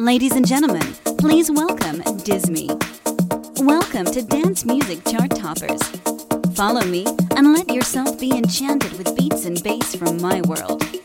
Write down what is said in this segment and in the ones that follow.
Ladies and gentlemen, please welcome DisME. Welcome to Dance Music Chart Toppers. Follow me and let yourself be enchanted with beats and bass from my world.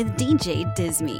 With DJ DisME.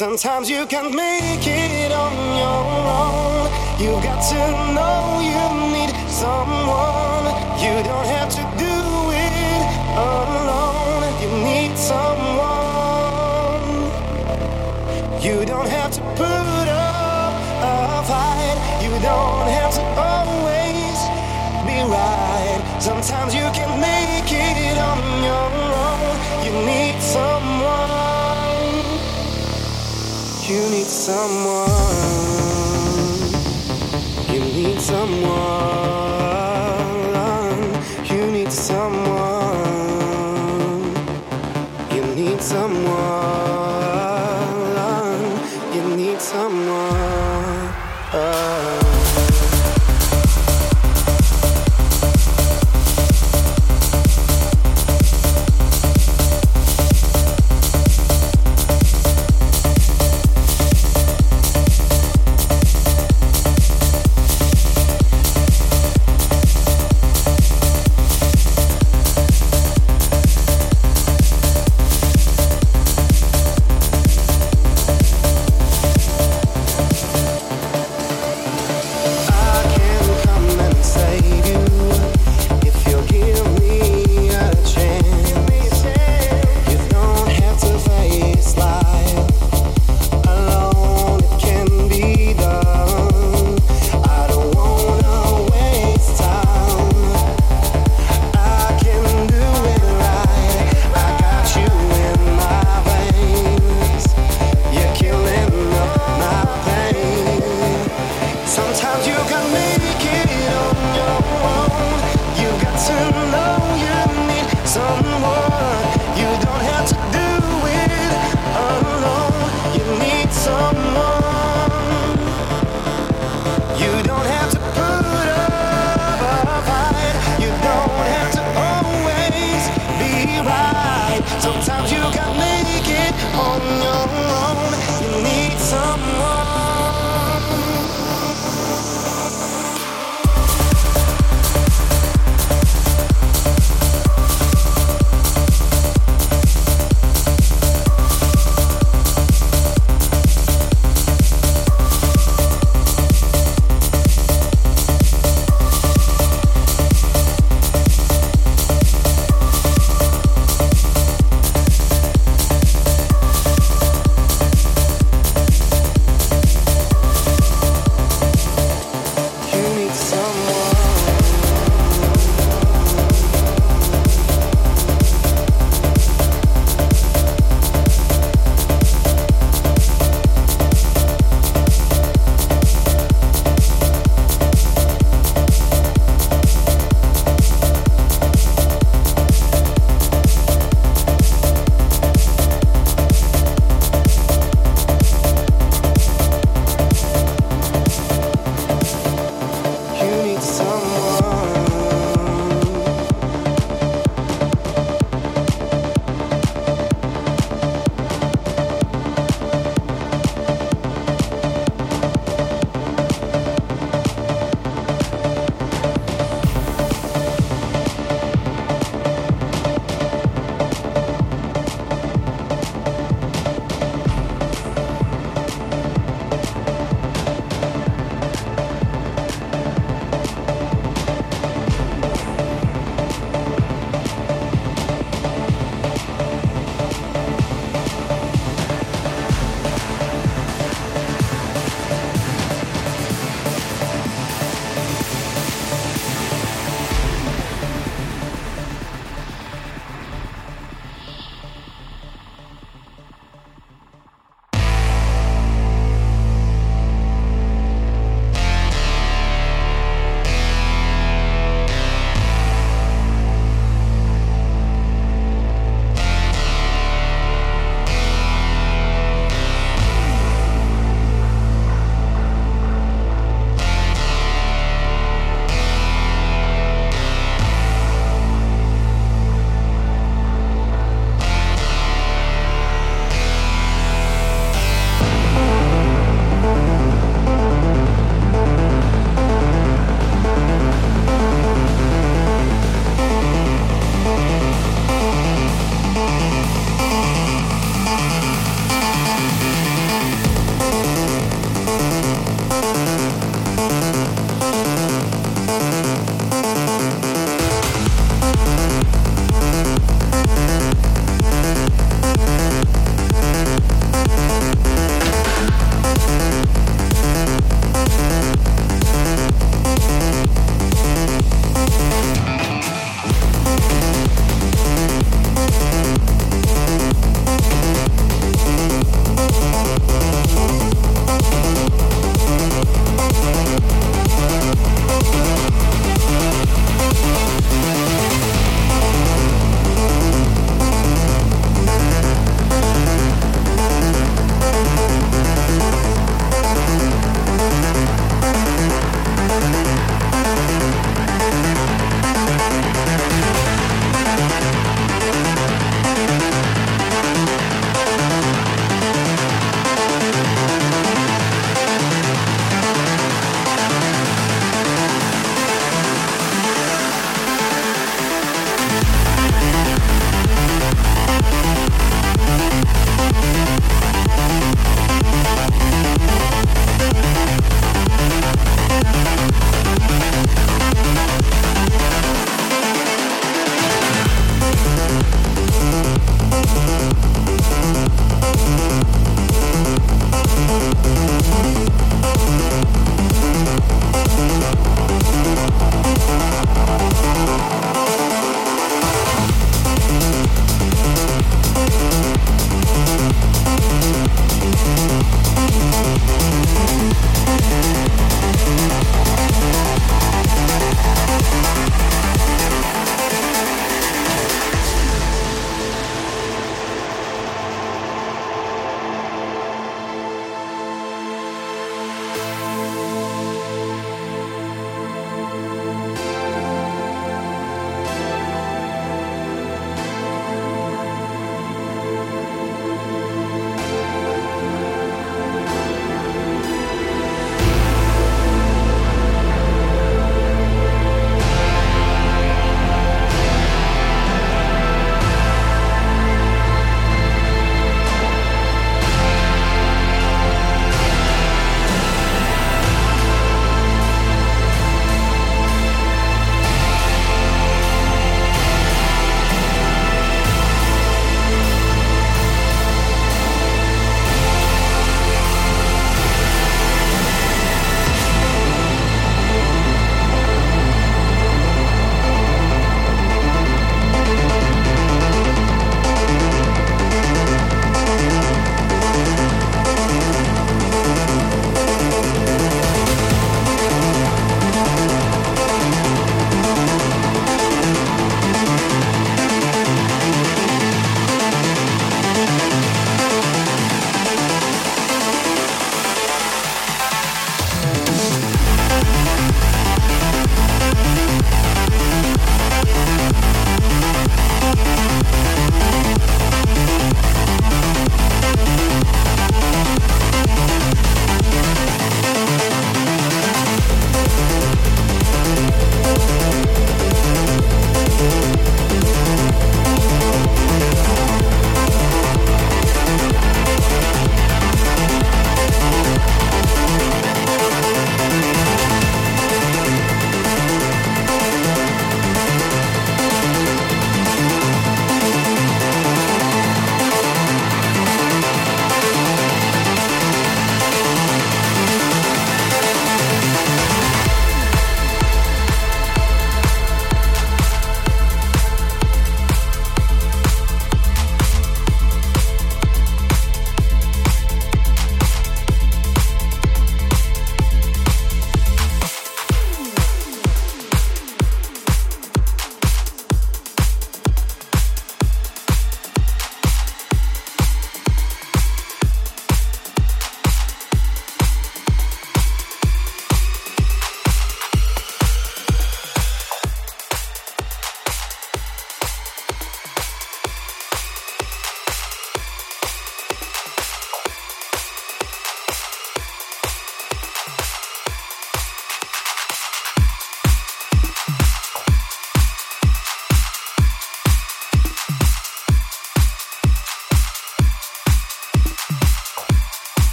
Sometimes you can't make it on your own. You got to know you need someone. You don't have to do it alone. You need someone. You don't have to put up a fight. You don't have to always be right. Sometimes you can make someone. You need someone.